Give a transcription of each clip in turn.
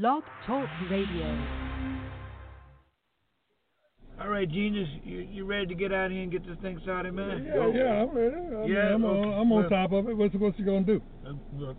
Blog Talk Radio. All right, genius, you, you ready to get out here and get this thing started, man? Yeah, yeah, I'm ready. I yeah, mean, I'm, on, I'm on well, top of it. What's, what's you gonna do? Uh, look,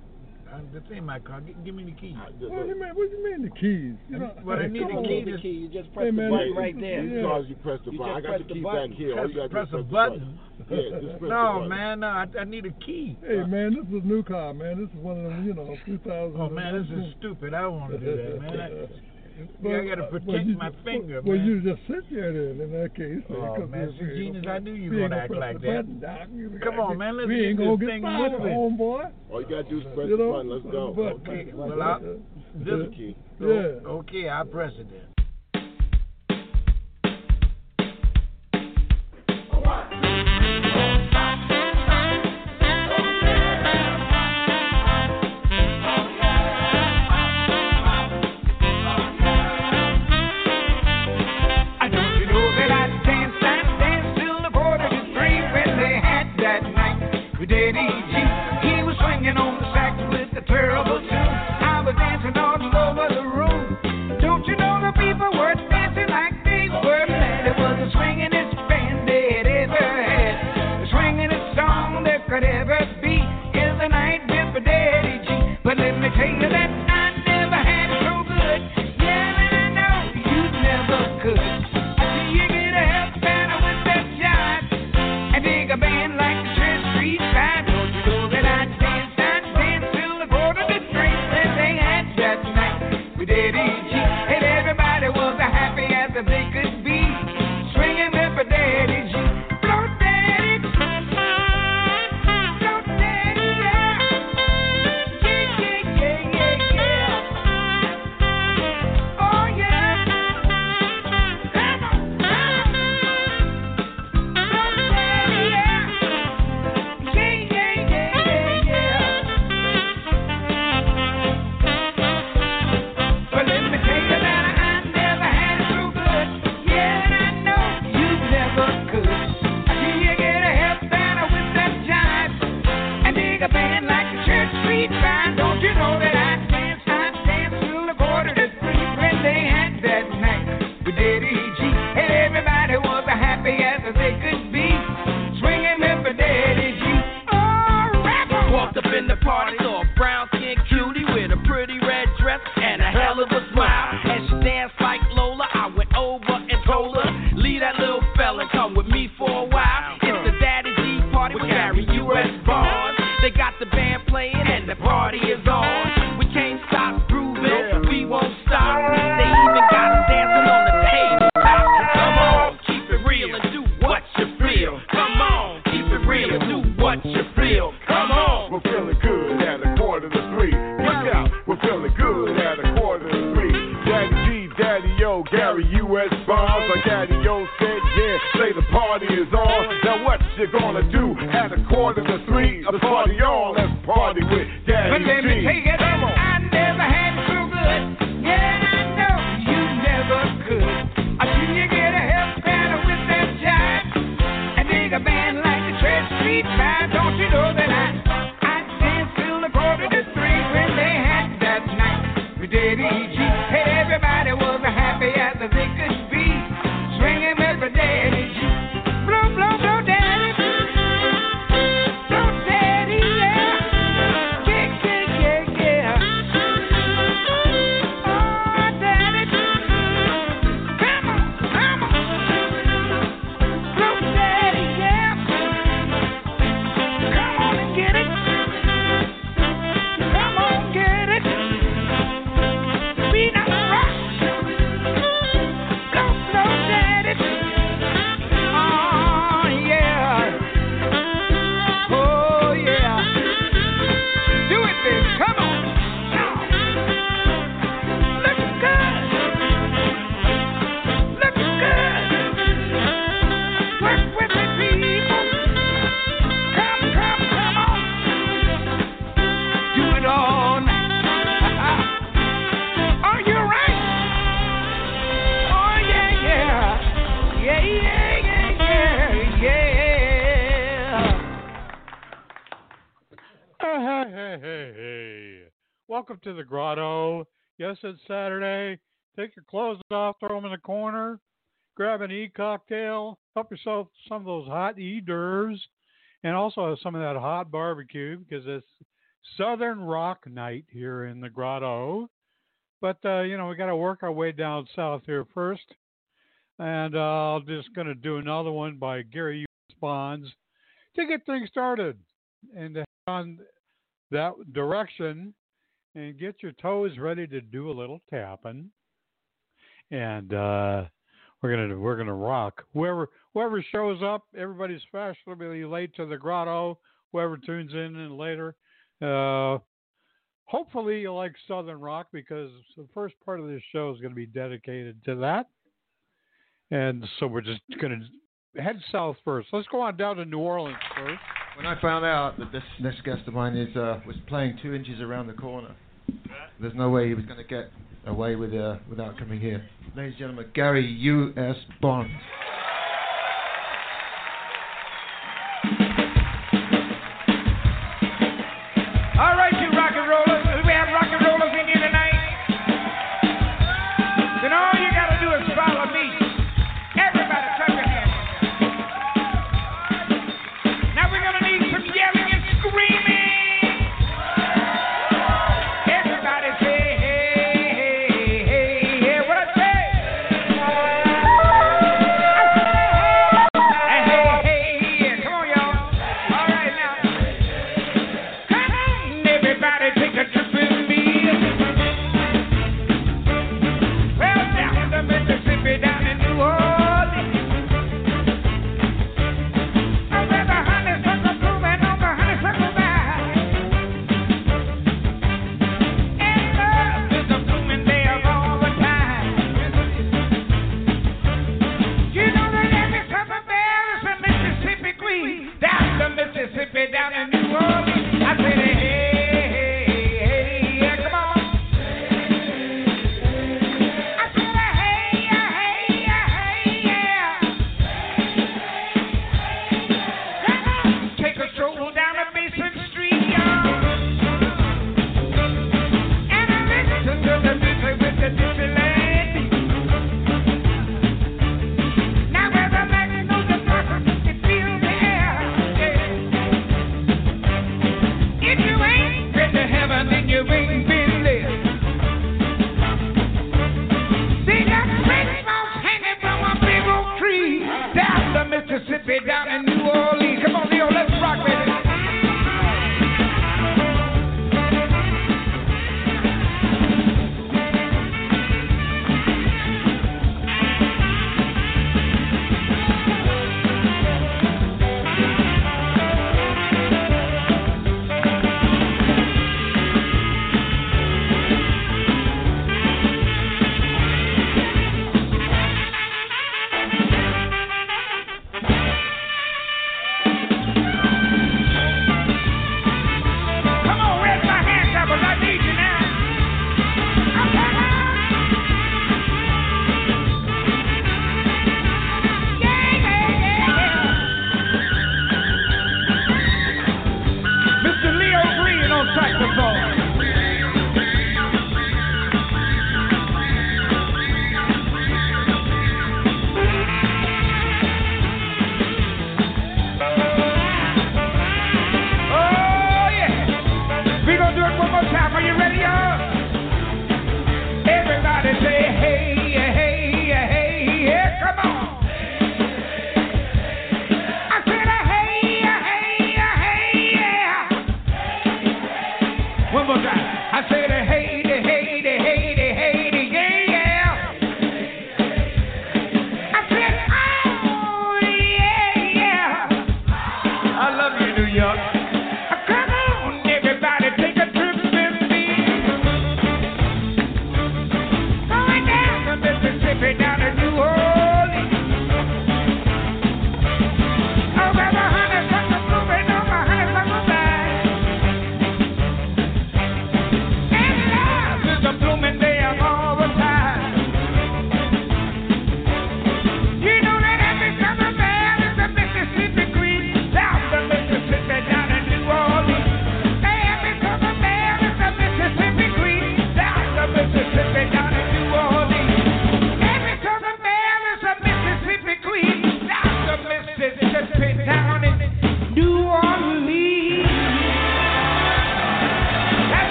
car. This ain't my car. Give, give me the keys. What, do you mean, what you mean the keys? You what I need the key, the key. You just press hey, the button right there. Yeah. Because you press the button. I got the key button. back here. Press, you got press, press a button. button. yeah, just no, man, no, I, I need a key. Hey, uh, man, this is a new car, man. This is one of them, you know, 2000. Oh, man, this is stupid. I don't want to do that, man. I, well, I got to protect well, my finger, well, man. Well, you just sit there then, in that case. Oh, man, so genius, I knew you were going to act like that. Button, Come on, man, let's we get this get thing moving. homeboy. All you got to do is press you know, the button. Let's go. Okay, well, I'll, this, yeah. okay, I press it then. come with me for It's Saturday. Take your clothes off, throw them in the corner, grab an e cocktail, help yourself some of those hot e d'oeuvres, and also some of that hot barbecue because it's Southern Rock Night here in the Grotto. But uh, you know we got to work our way down south here first, and uh, I'm just going to do another one by Gary. Bonds to get things started and on that direction and get your toes ready to do a little tapping. And uh, we're gonna we're gonna rock. Whoever whoever shows up, everybody's fashionably late to the grotto. Whoever tunes in and later. Uh, hopefully you like Southern rock because the first part of this show is to be dedicated to that. And so we're just to head south first. Let's go on down to New Orleans first. When I found out that this next guest of mine is uh, was playing two inches around the corner, there's no way he was going to get away with uh, without coming here. Ladies and gentlemen, Gary U.S. Bond.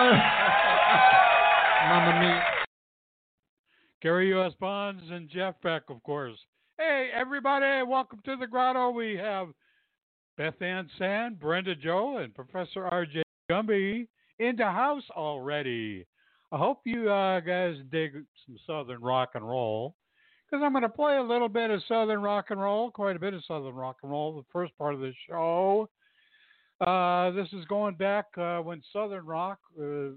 Mamma mia. Gary U.S. Bonds and Jeff Beck, of course. Hey, everybody, welcome to the grotto. We have Beth Ann Sand, Brenda Joe, and Professor R.J. Gumby in the house already. I hope you uh, guys dig some Southern rock and roll because I'm going to play a little bit of Southern rock and roll, quite a bit of Southern rock and roll, the first part of the show. Uh, this is going back uh, when Southern rock uh,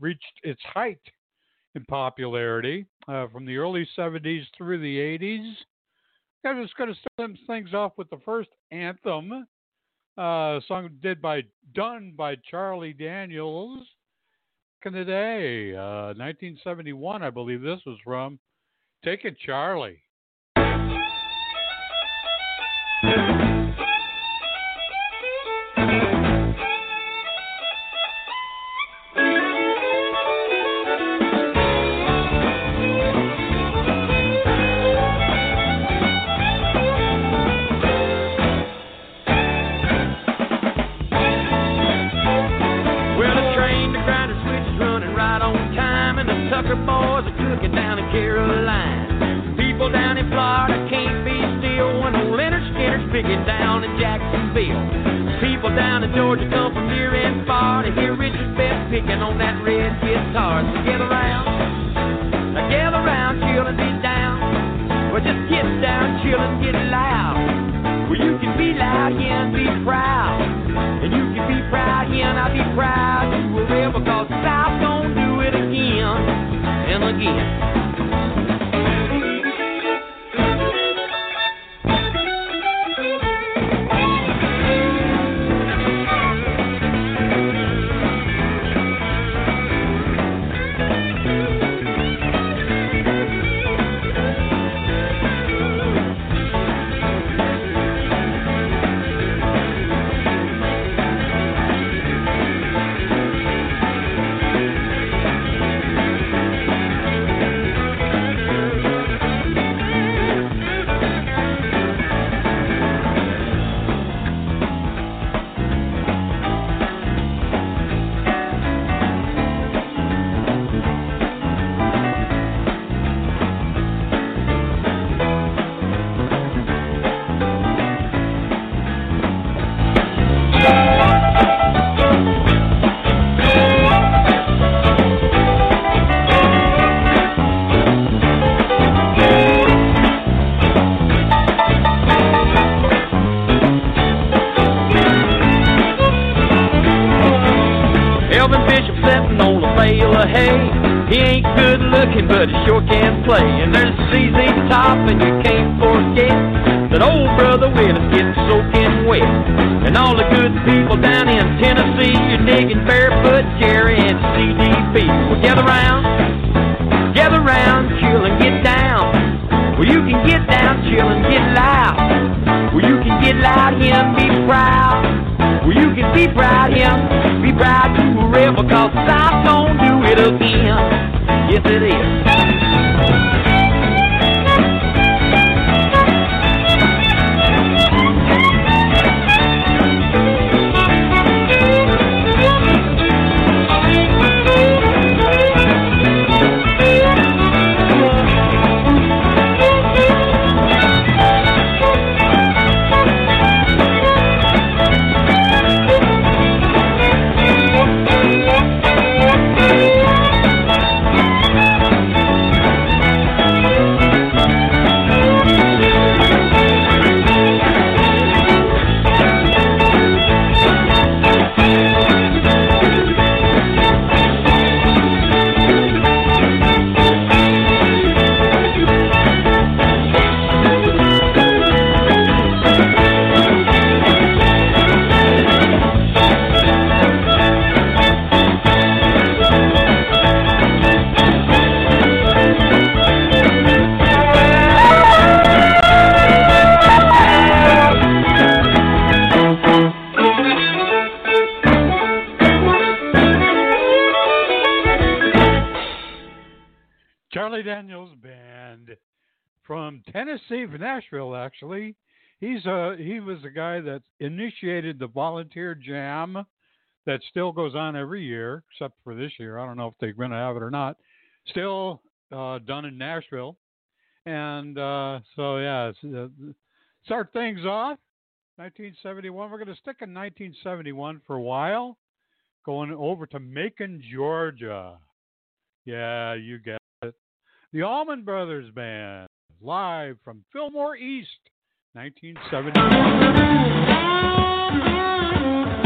reached its height in popularity uh, from the early 70s through the 80s. I'm just going to start things off with the first anthem, uh, song did by done by Charlie Daniels back in the day, 1971, I believe this was from. Take it, Charlie. That initiated the volunteer jam that still goes on every year, except for this year. I don't know if they're going to have it or not. Still uh, done in Nashville, and uh, so yeah, uh, start things off. 1971. We're going to stick in 1971 for a while. Going over to Macon, Georgia. Yeah, you get it. The Allman Brothers Band, live from Fillmore East, 1971.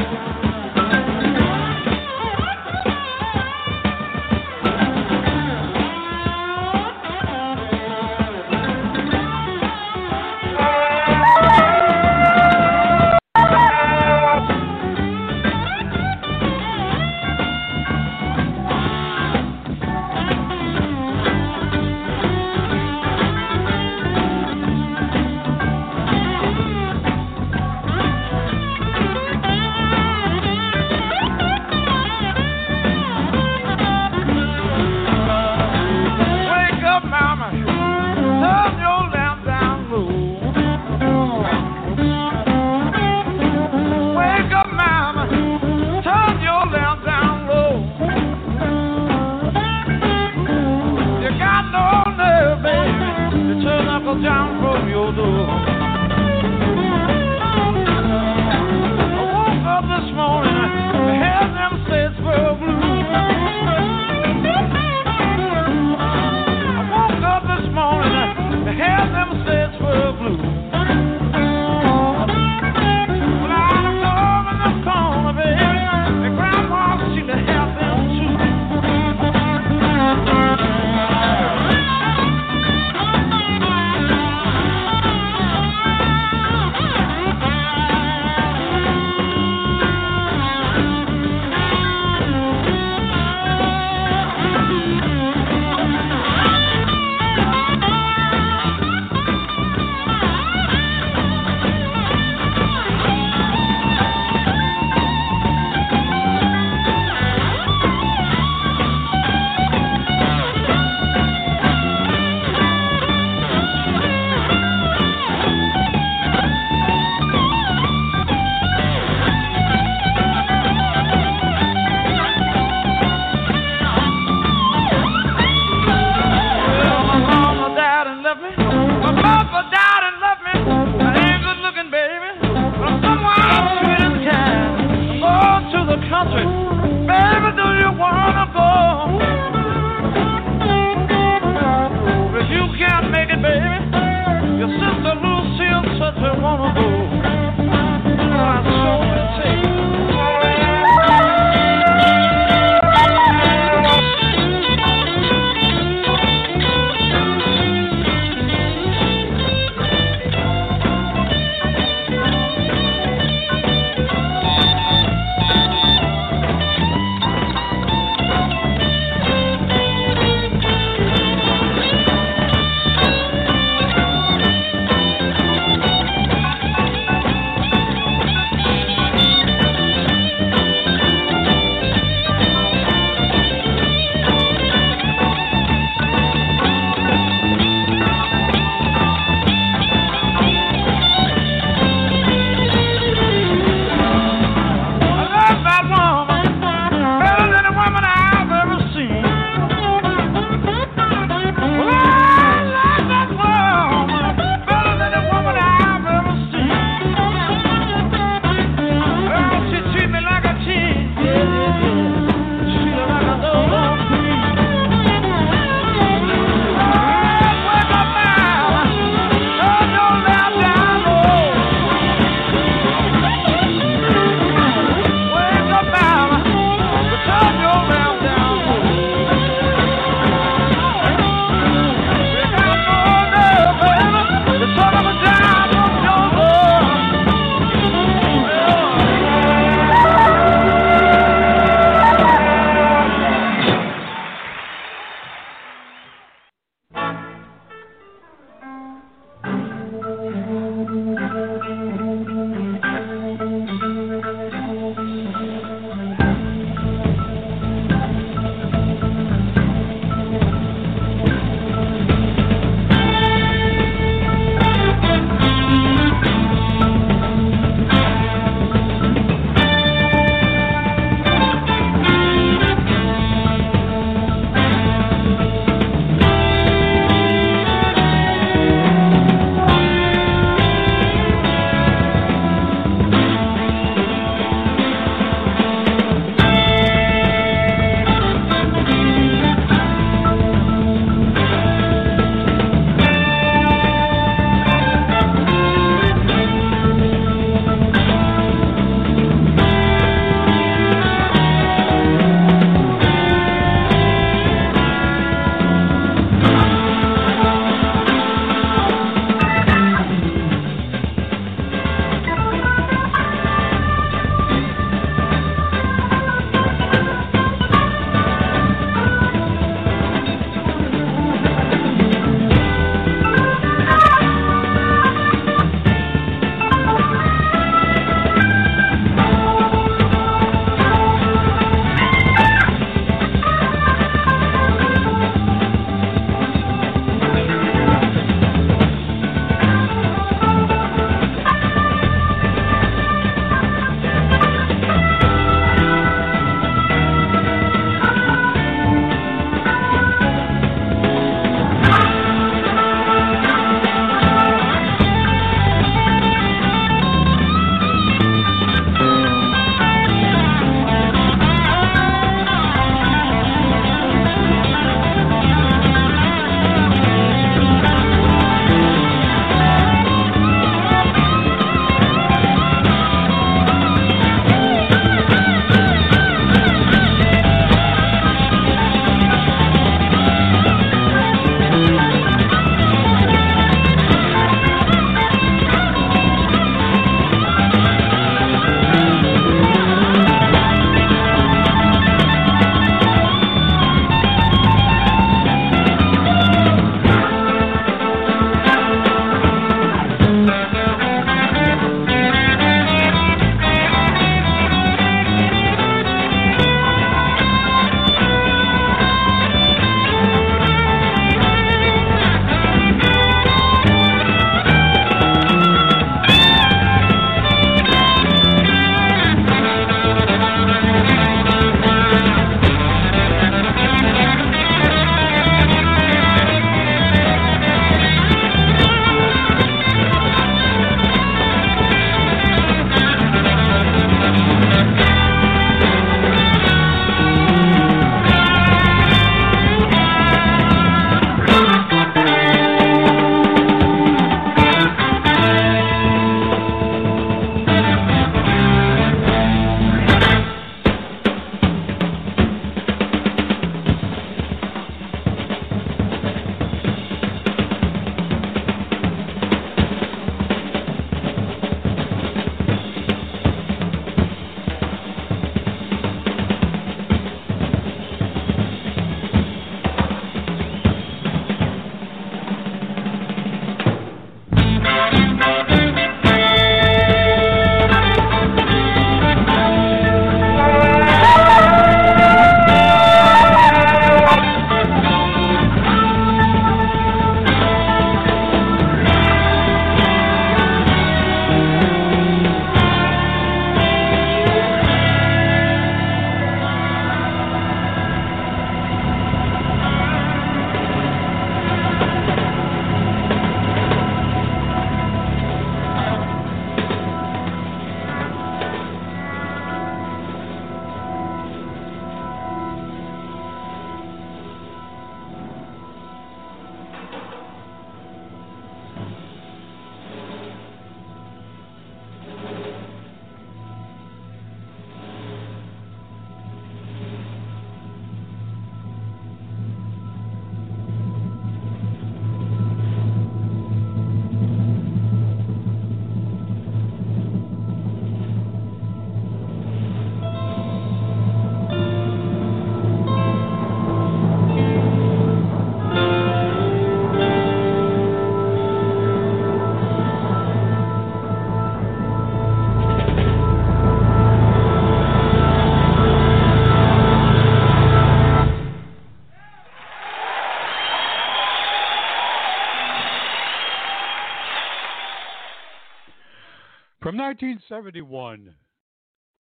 1971,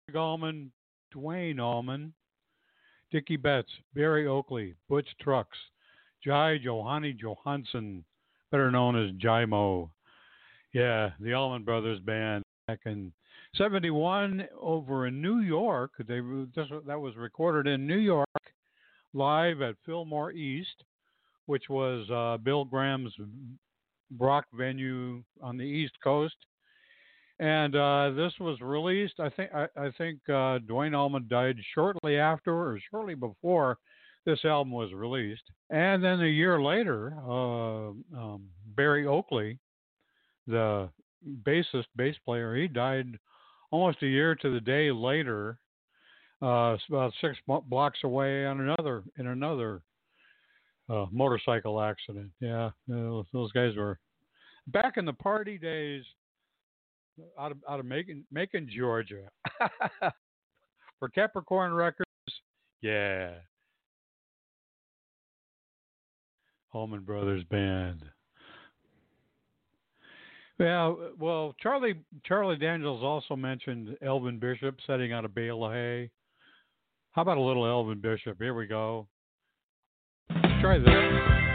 Gregg Allman, Duane Allman, Dickey Betts, Berry Oakley, Butch Trucks, Jai Johanny Johanson, better known as Jaimoe. Yeah, the Allman Brothers Band back in 71 over in New York. They that was recorded in New York live at Fillmore East, which was uh, Bill Graham's Brock venue on the East Coast. And uh, this was released. I think I, I think uh, Duane Allman died shortly after or shortly before this album was released. And then a year later, uh, um, Berry Oakley, the bassist, bass player, he died almost a year to the day later, uh, about six blocks away on another in another uh, motorcycle accident. Yeah, those guys were back in the party days out of out of Macon, Macon, Georgia, for Capricorn Records. Yeah, Allman Brothers Band. Yeah, well, Charlie Charlie Daniels also mentioned Elvin Bishop setting out a bale of hay. How about a little Elvin Bishop? Here we go. Let's try this.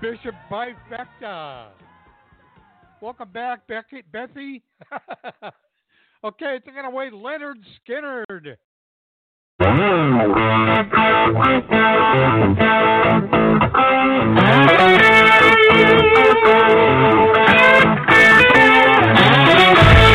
Bishop Bifecta. Welcome back, Becky, Betsy. okay, taking away Lynyrd Skynyrd.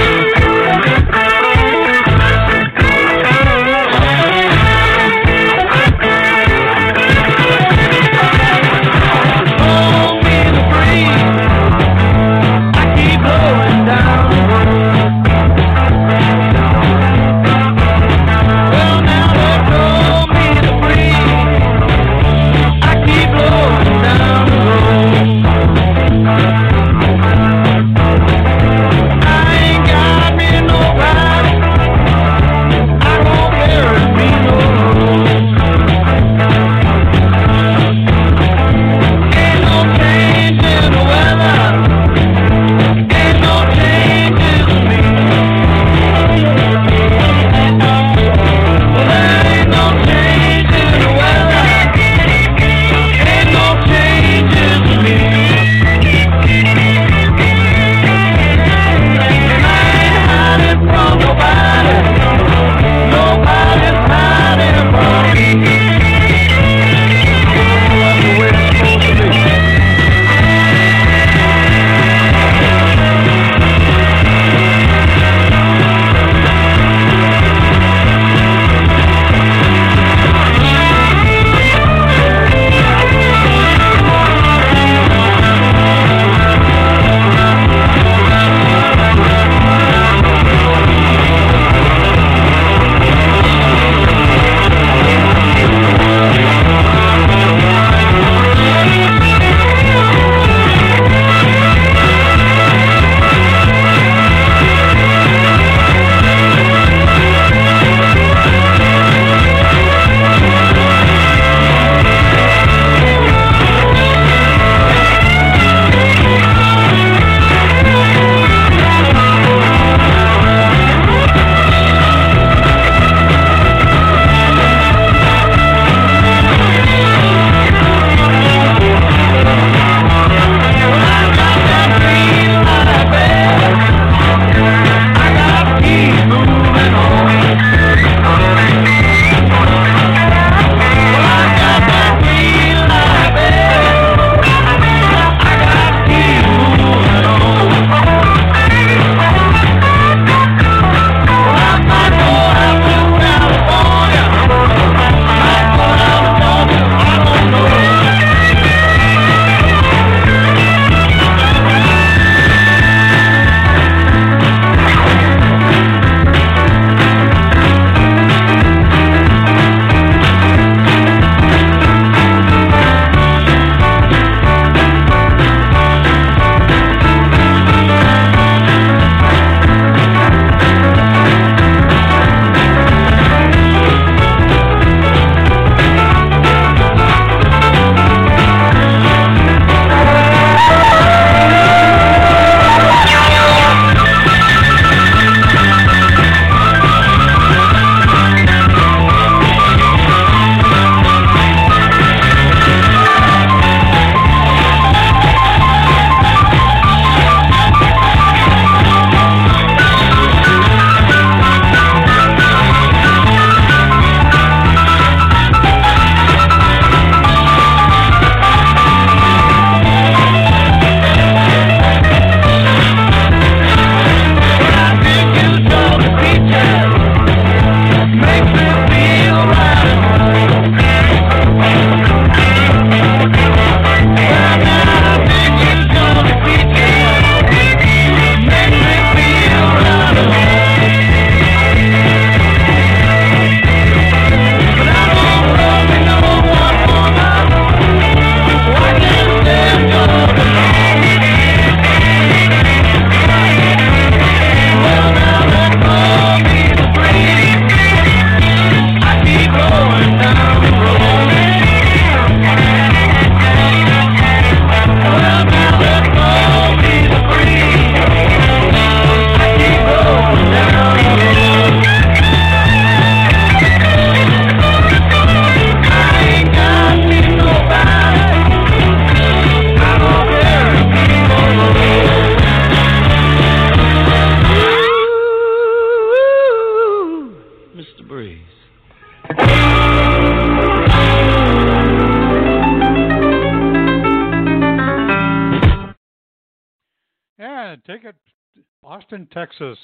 Texas,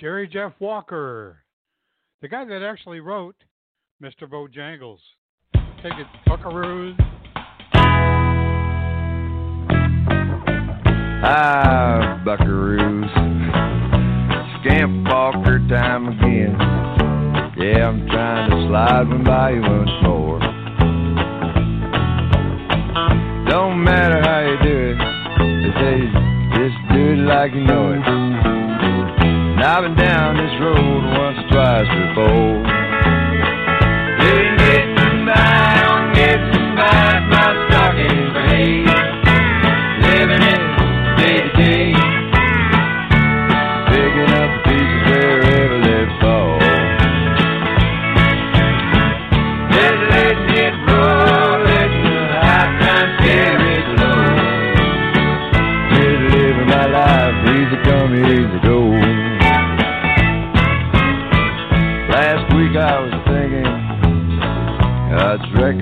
Jerry Jeff Walker, the guy that actually wrote Mr. Bojangles. Take it, buckaroos. Ah, buckaroos. Scamp Walker time again. Yeah, I'm trying to slide one by you once more. Don't matter how you do it, they say just do it like you know it. I've been down this road once, twice before.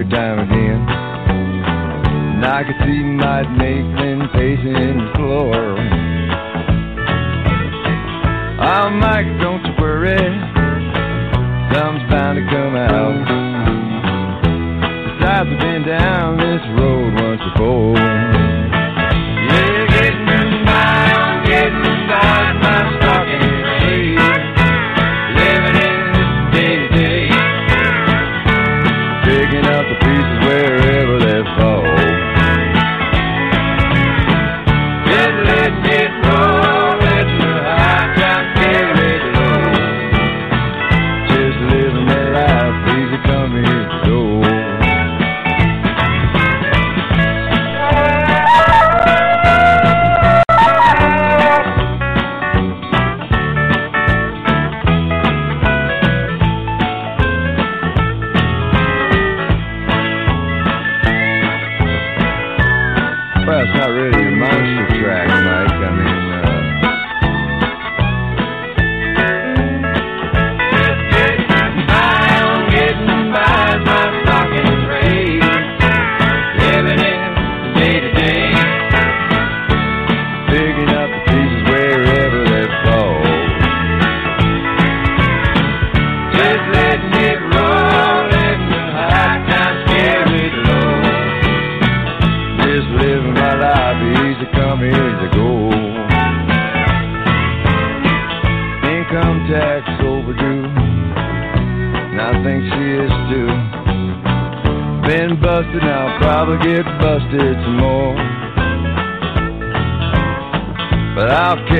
a dime again. And I could see my Nathan pacing the floor. Oh, Mike, don't you worry. Something's bound to come out. Besides, I've been down this road once before. not really a monster track, Mike.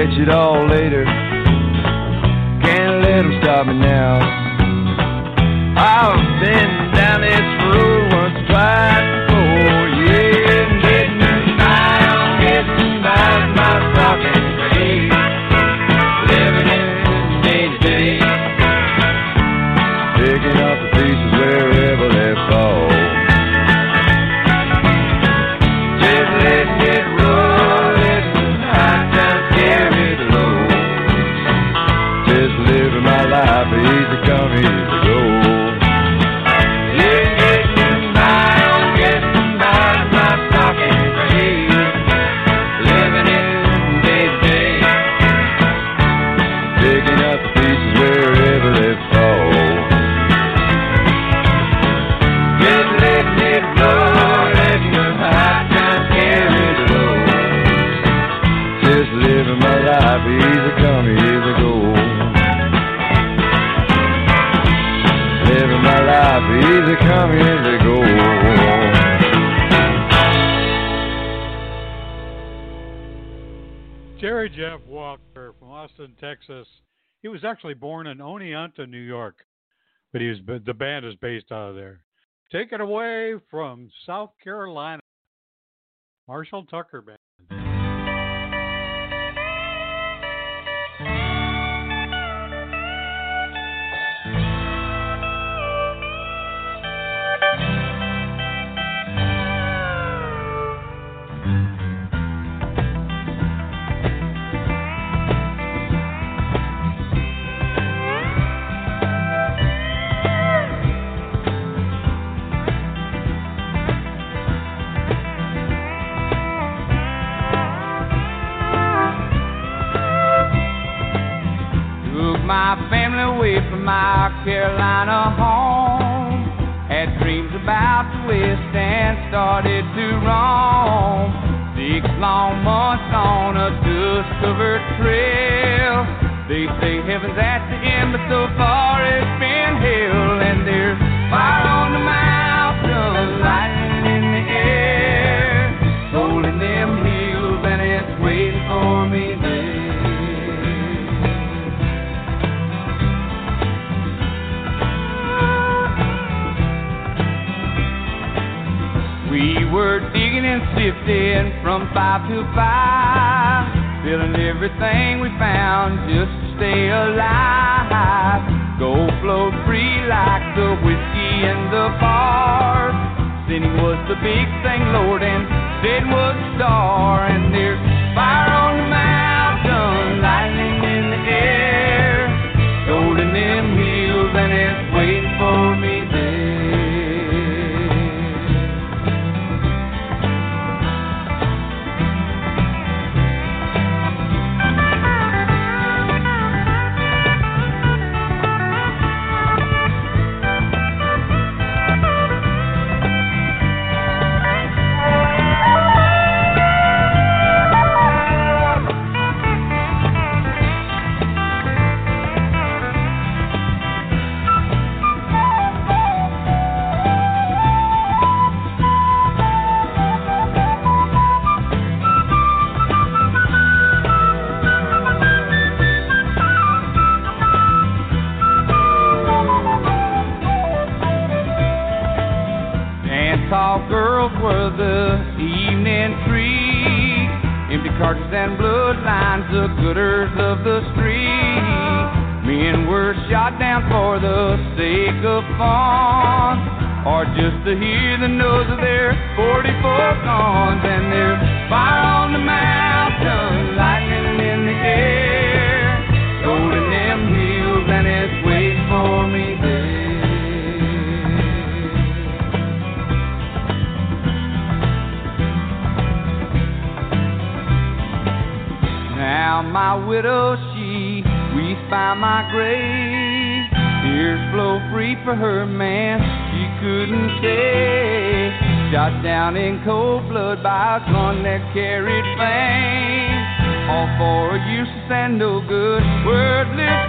catch it all. Tuckerman. Away from my Carolina home. Had dreams about the West and started to roam. Six long months on a dust-covered trail. They say heaven's at the end, but so far it's been hell. And there's fire and sifting from five to five, filling everything we found just to stay alive. Gold flowed free like the whiskey in the bar. Sinning was the big thing, Lord, and sin was the star. And there's fire bloodlines, the gooders of the street. Men were shot down for the sake of fun, or just to hear the noise of their 44 guns. And their fire on the mountain, my widow, she weeps by my grave. Tears flow free for her man, she couldn't stay. Shot down in cold blood by a gun that carried fame. All for a useless and no good, wordless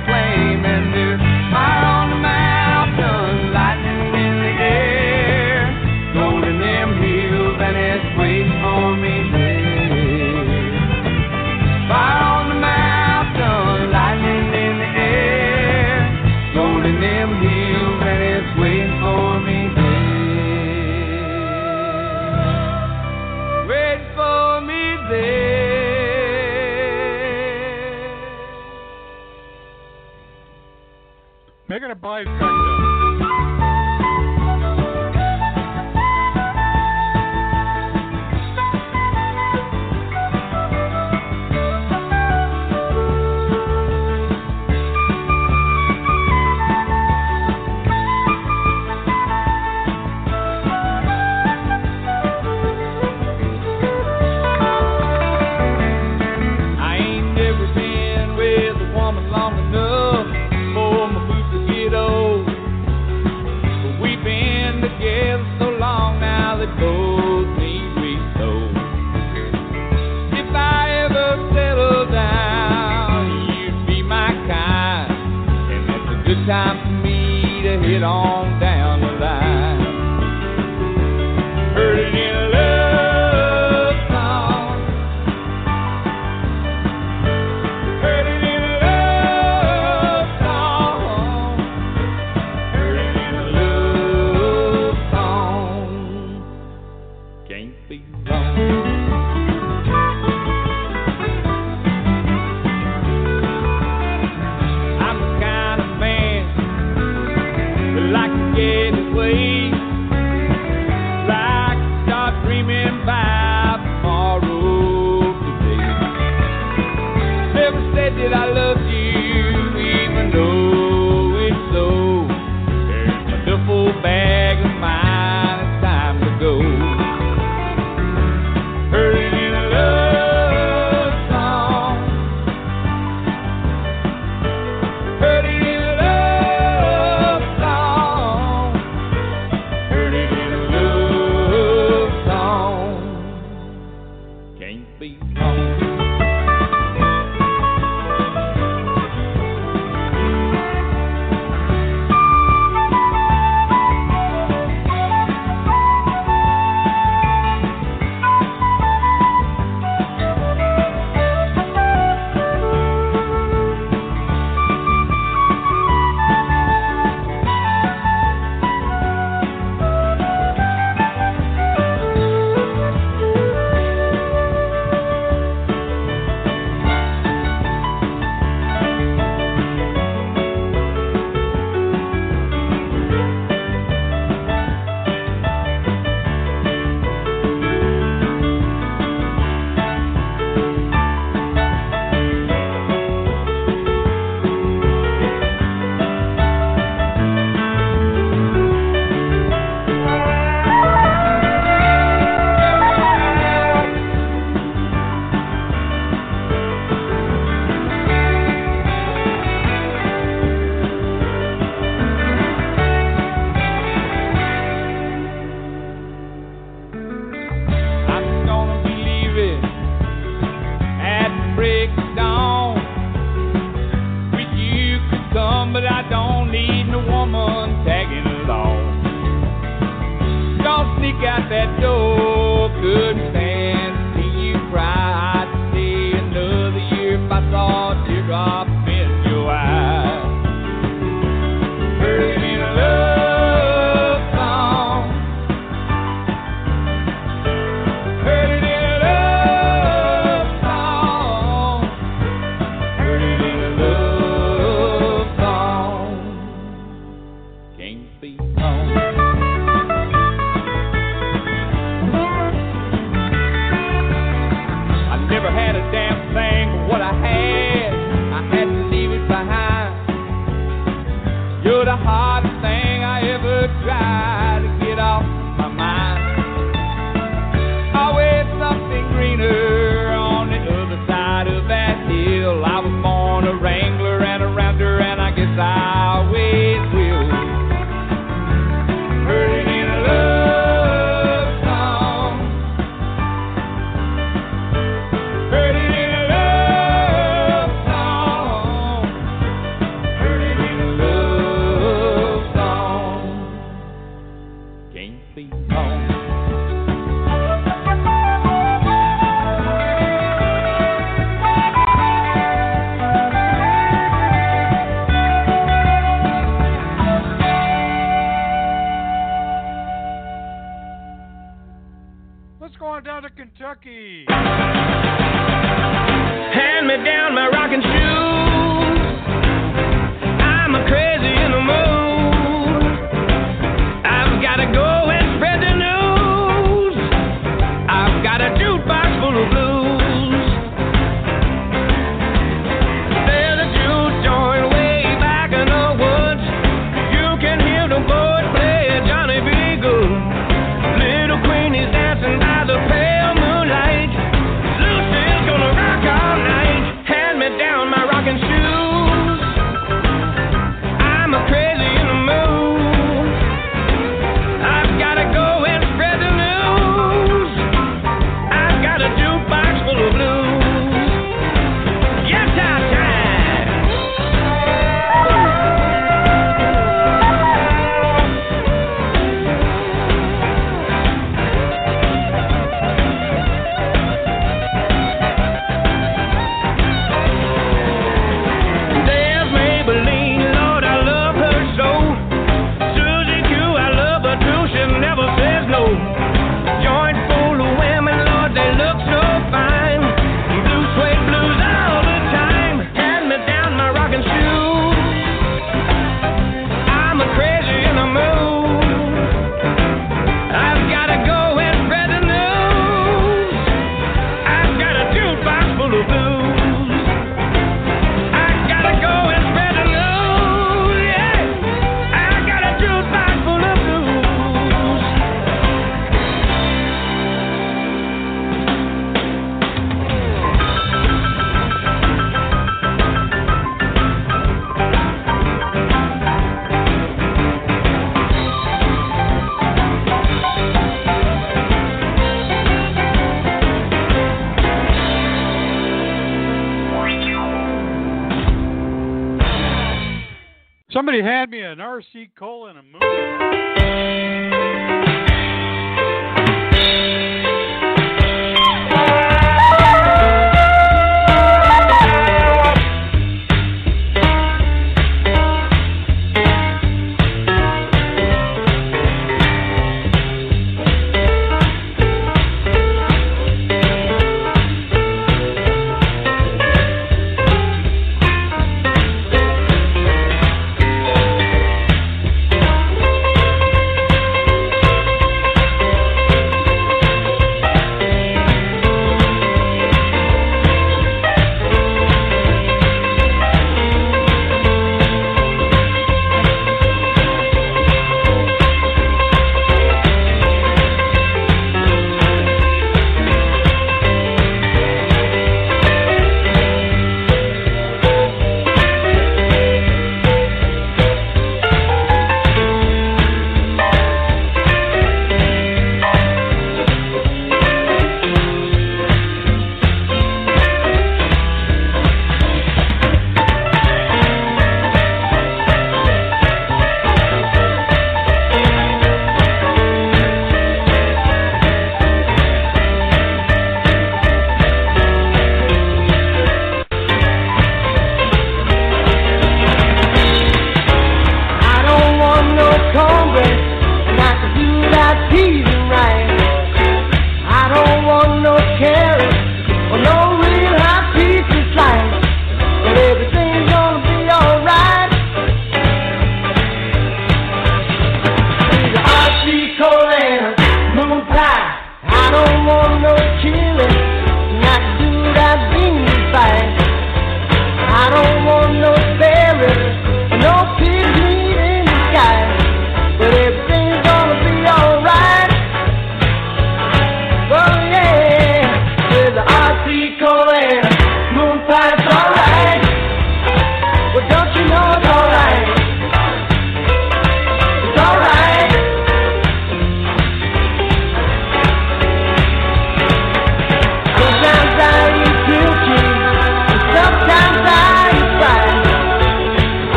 had me an RC cola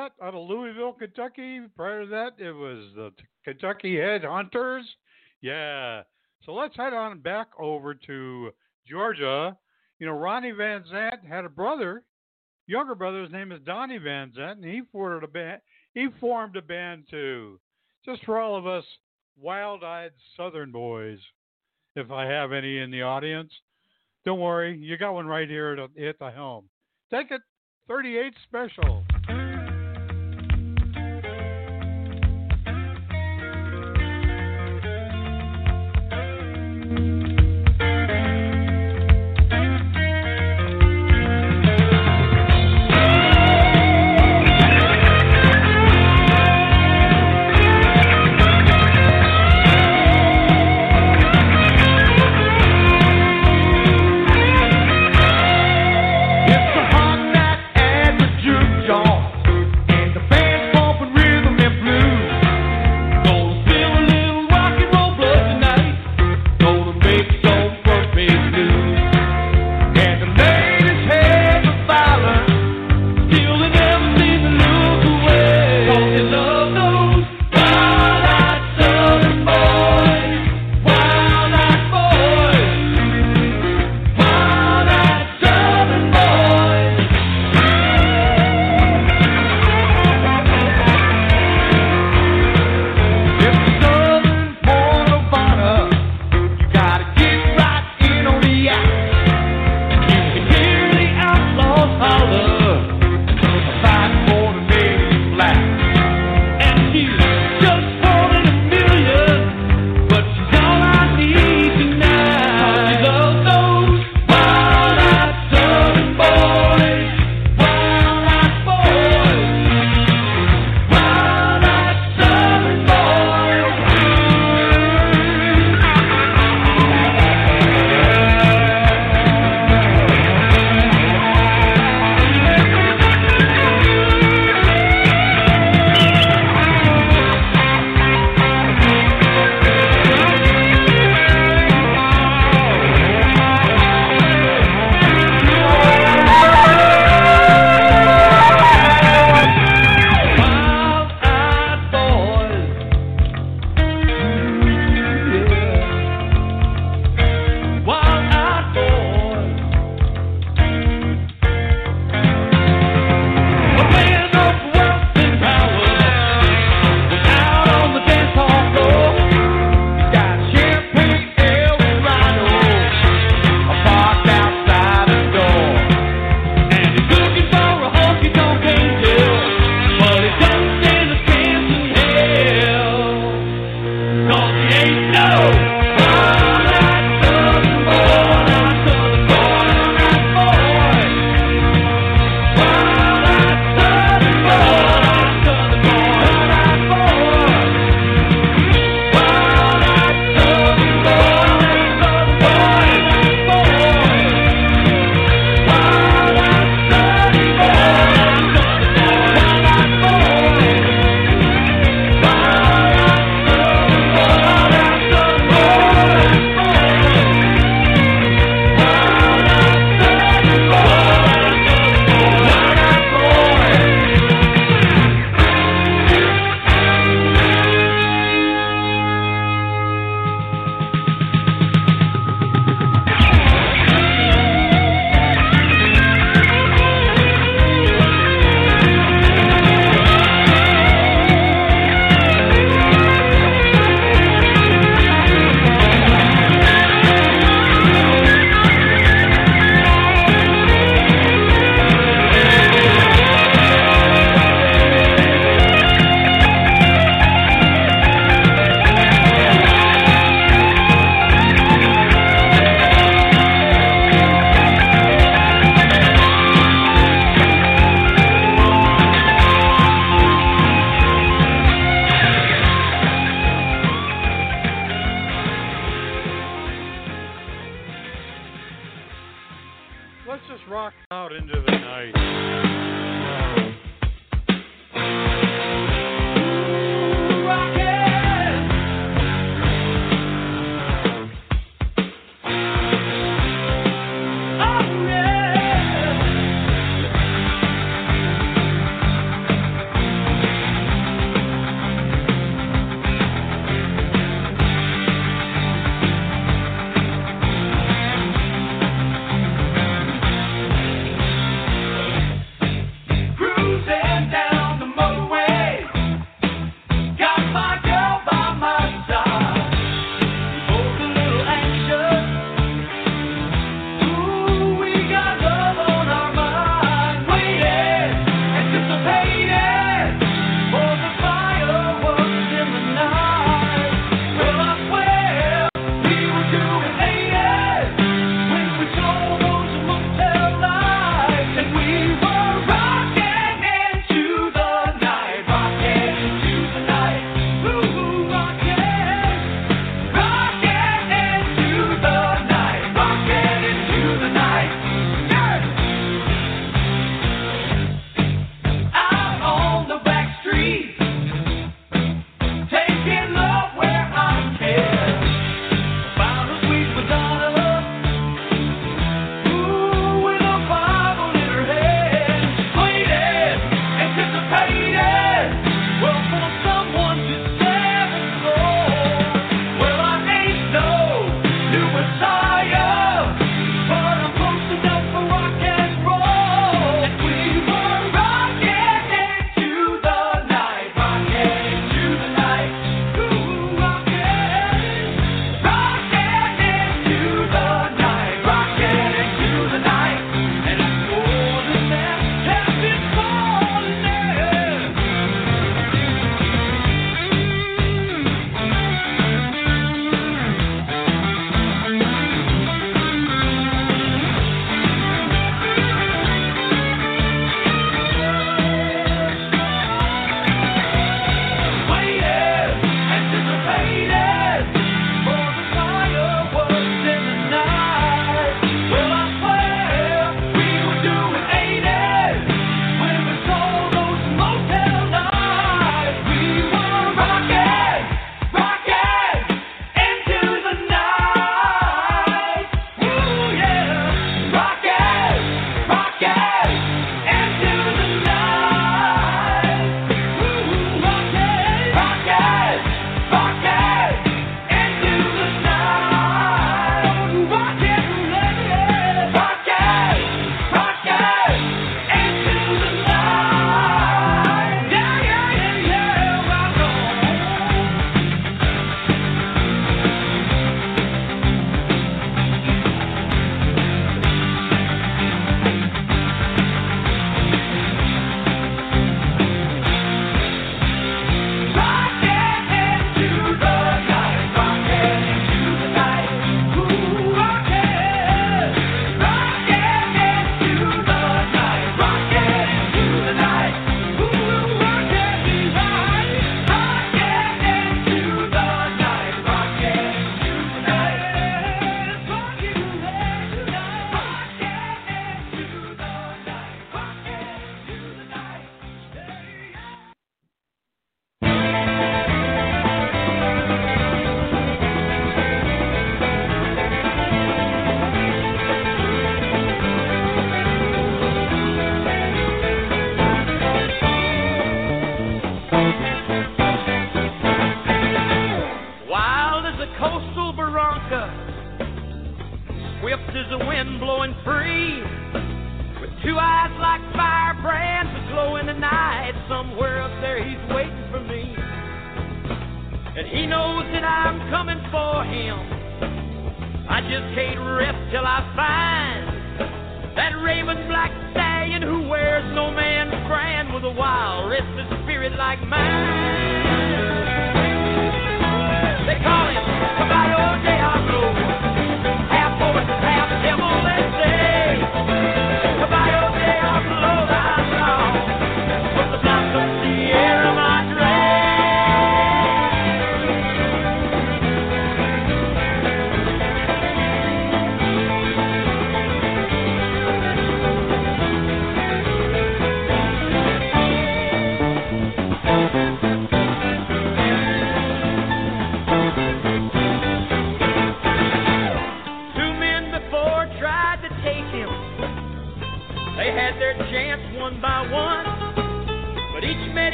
Out of Louisville, Kentucky. Prior to that, it was the Kentucky Headhunters. Yeah. So let's head on back over to Georgia. You know, Ronnie Van Zant had a brother, younger brother. His name is Donnie Van Zant, and he formed a band. He formed a band too, just for all of us wild-eyed Southern boys. If I have any in the audience, don't worry, you got one right here at, at the helm. Take it 38 special.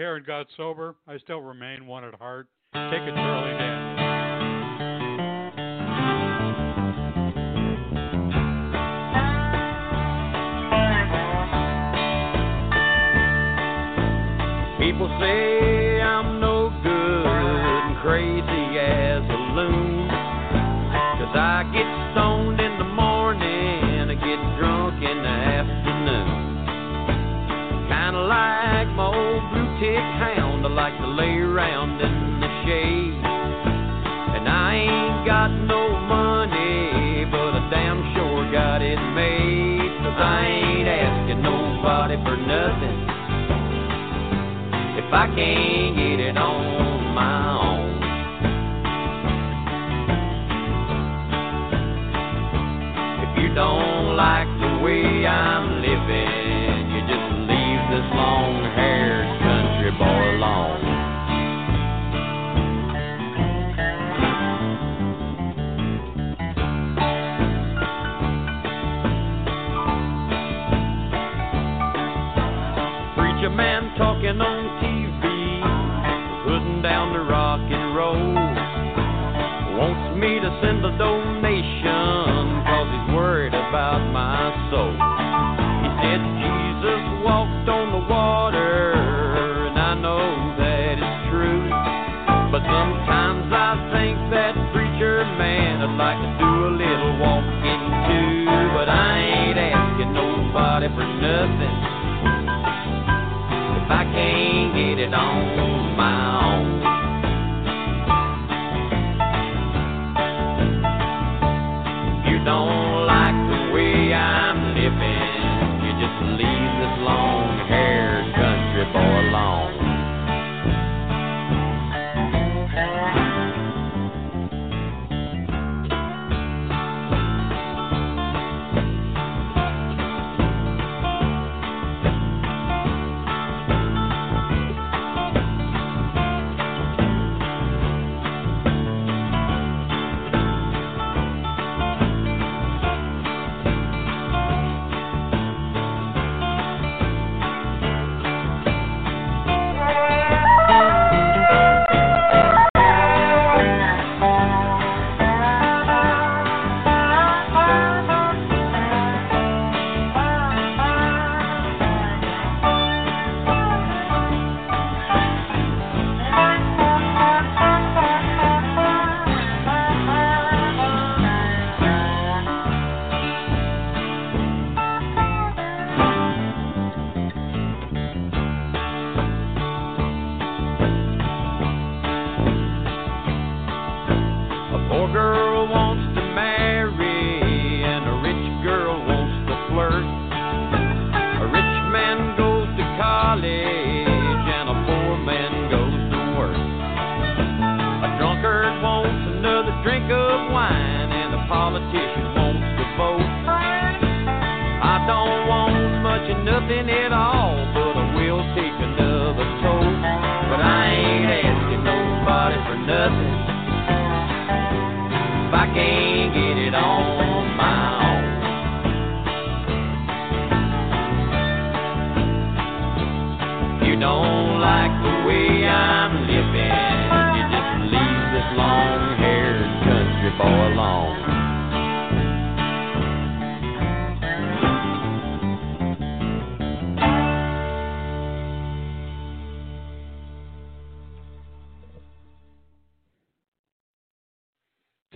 hair and got sober, I still remain one at heart. Take it, Charlie Dan.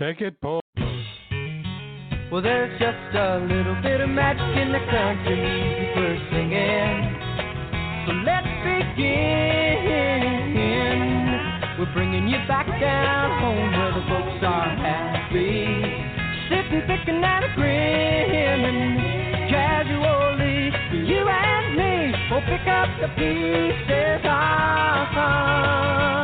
Take it, Paul. Well, there's just a little bit of magic in the country music we're singing. So let's begin. We're bringing you back down home where the folks are happy. Sitting, picking, and grinning. Casually, you and me will pick up the pieces. Ah, somebody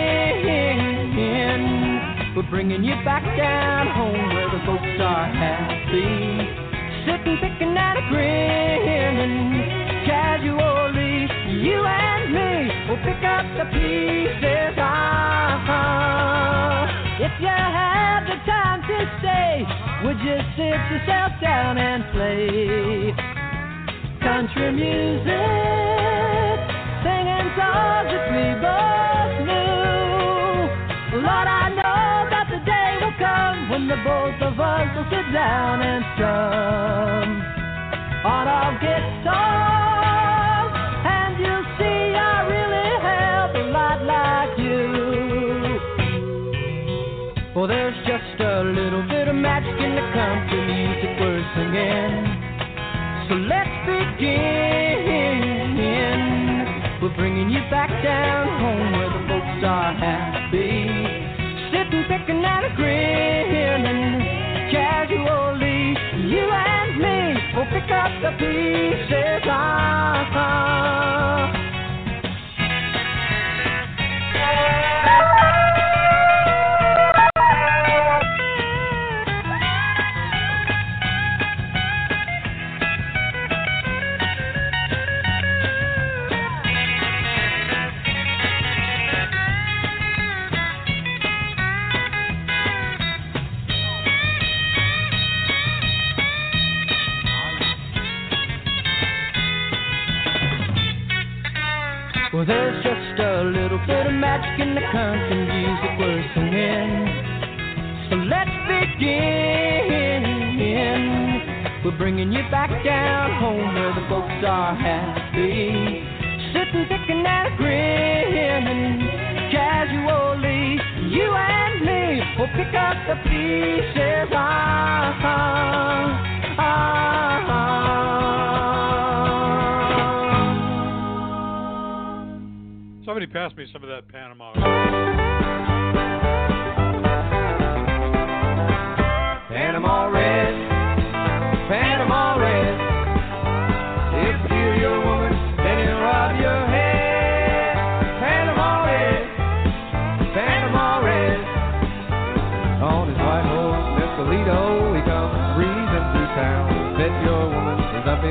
Bringing you back down home where the folks are happy. Sitting, picking, at a grinning. Casually, you and me will pick up the pieces. Ah, if you have the time to stay, would you sit yourself down and play? country music, singing songs that we both knew. Lord, I the both of us will sit down and strum on our guitars, and you'll see I really have a lot like you. Well, there's just a little bit of magic in the country music we're singing. So let's begin. We're bringing you back down home where the folks are happy. Sitting, picking, and a grinning. Pick up the pieces. Ah, ah. Bit of magic in the country music we're singing. So let's begin. We're bringing you back down home where the folks are happy. Sitting, picking and grinning casually. You and me will pick up the pieces. Ah, ah, ah, ah. Somebody pass me some of that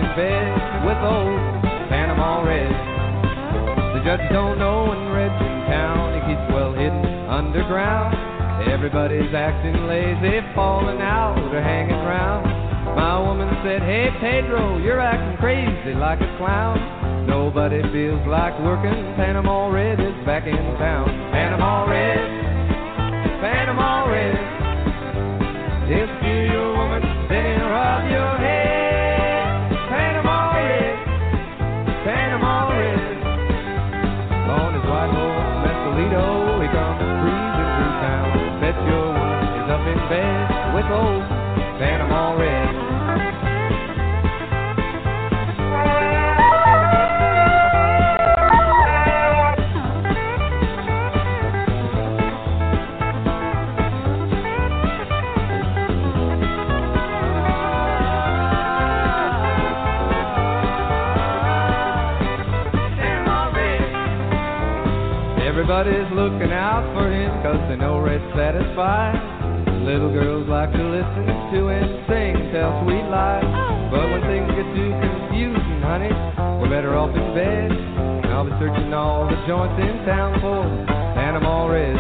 in bed with old Panama Red. The judge don't know when Red's in town. He keeps well hidden underground. Everybody's acting lazy, falling out or hanging round. My woman said, Hey Pedro, you're acting crazy like a clown. Nobody feels like working. Panama Red is back in town. Panama Red, Panama Red. Mescalito, he comes breezing through town. Bet your woman is up in bed with old Panama Red. Looking out for him cause they know Red's satisfied. Little girls like to listen to him sing, tell sweet lies. But when things get too confusing, honey, we're better off in bed. I'll be searching all the joints in town for Panama Red,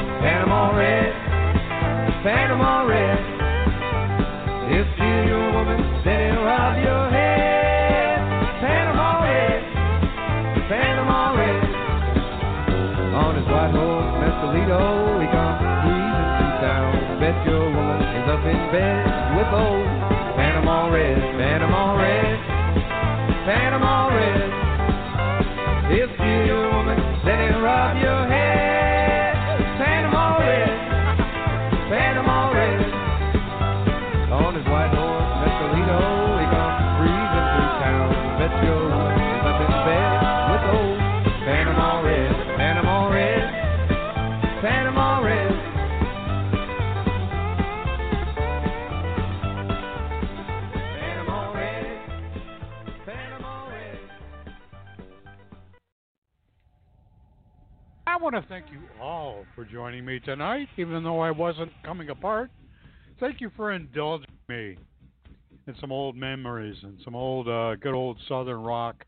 bed want to thank you all for joining me tonight, even though I wasn't coming apart. Thank you for indulging me in some old memories and some old, uh, good old Southern rock.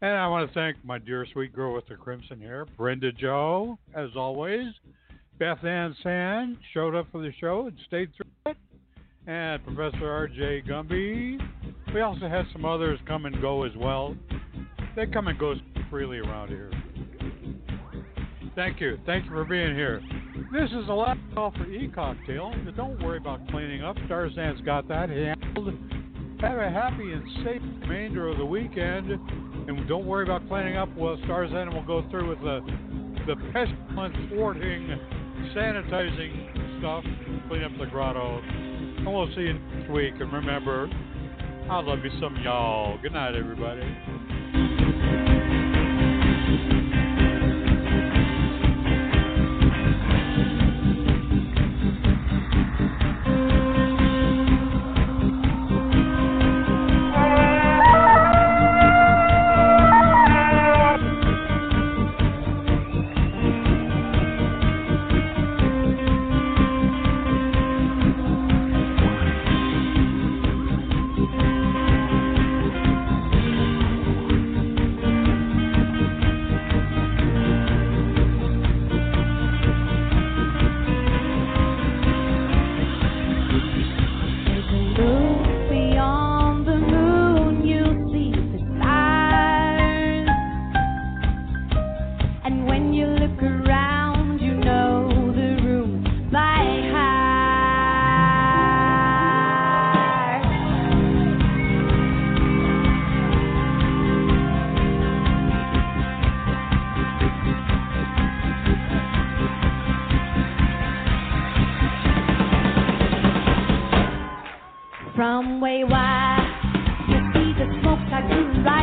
And I want to thank my dear sweet girl with the crimson hair, Brenda Joe, as always. Beth Ann Sand showed up for the show and stayed through it. And Professor R.J. Gumby. We also had some others come and go as well. They come and go freely around here. Thank you. Thank you for being here. This is the last call for e-cocktail. Don't worry about cleaning up. Starzan's got that handled. Have a happy and safe remainder of the weekend. And don't worry about cleaning up. Well, Starzan will go through with the the pestilence thwarting, sanitizing stuff, clean up the grotto. And we'll see you next week. And remember, I love you some y'all. Good night, everybody.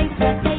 Tycoon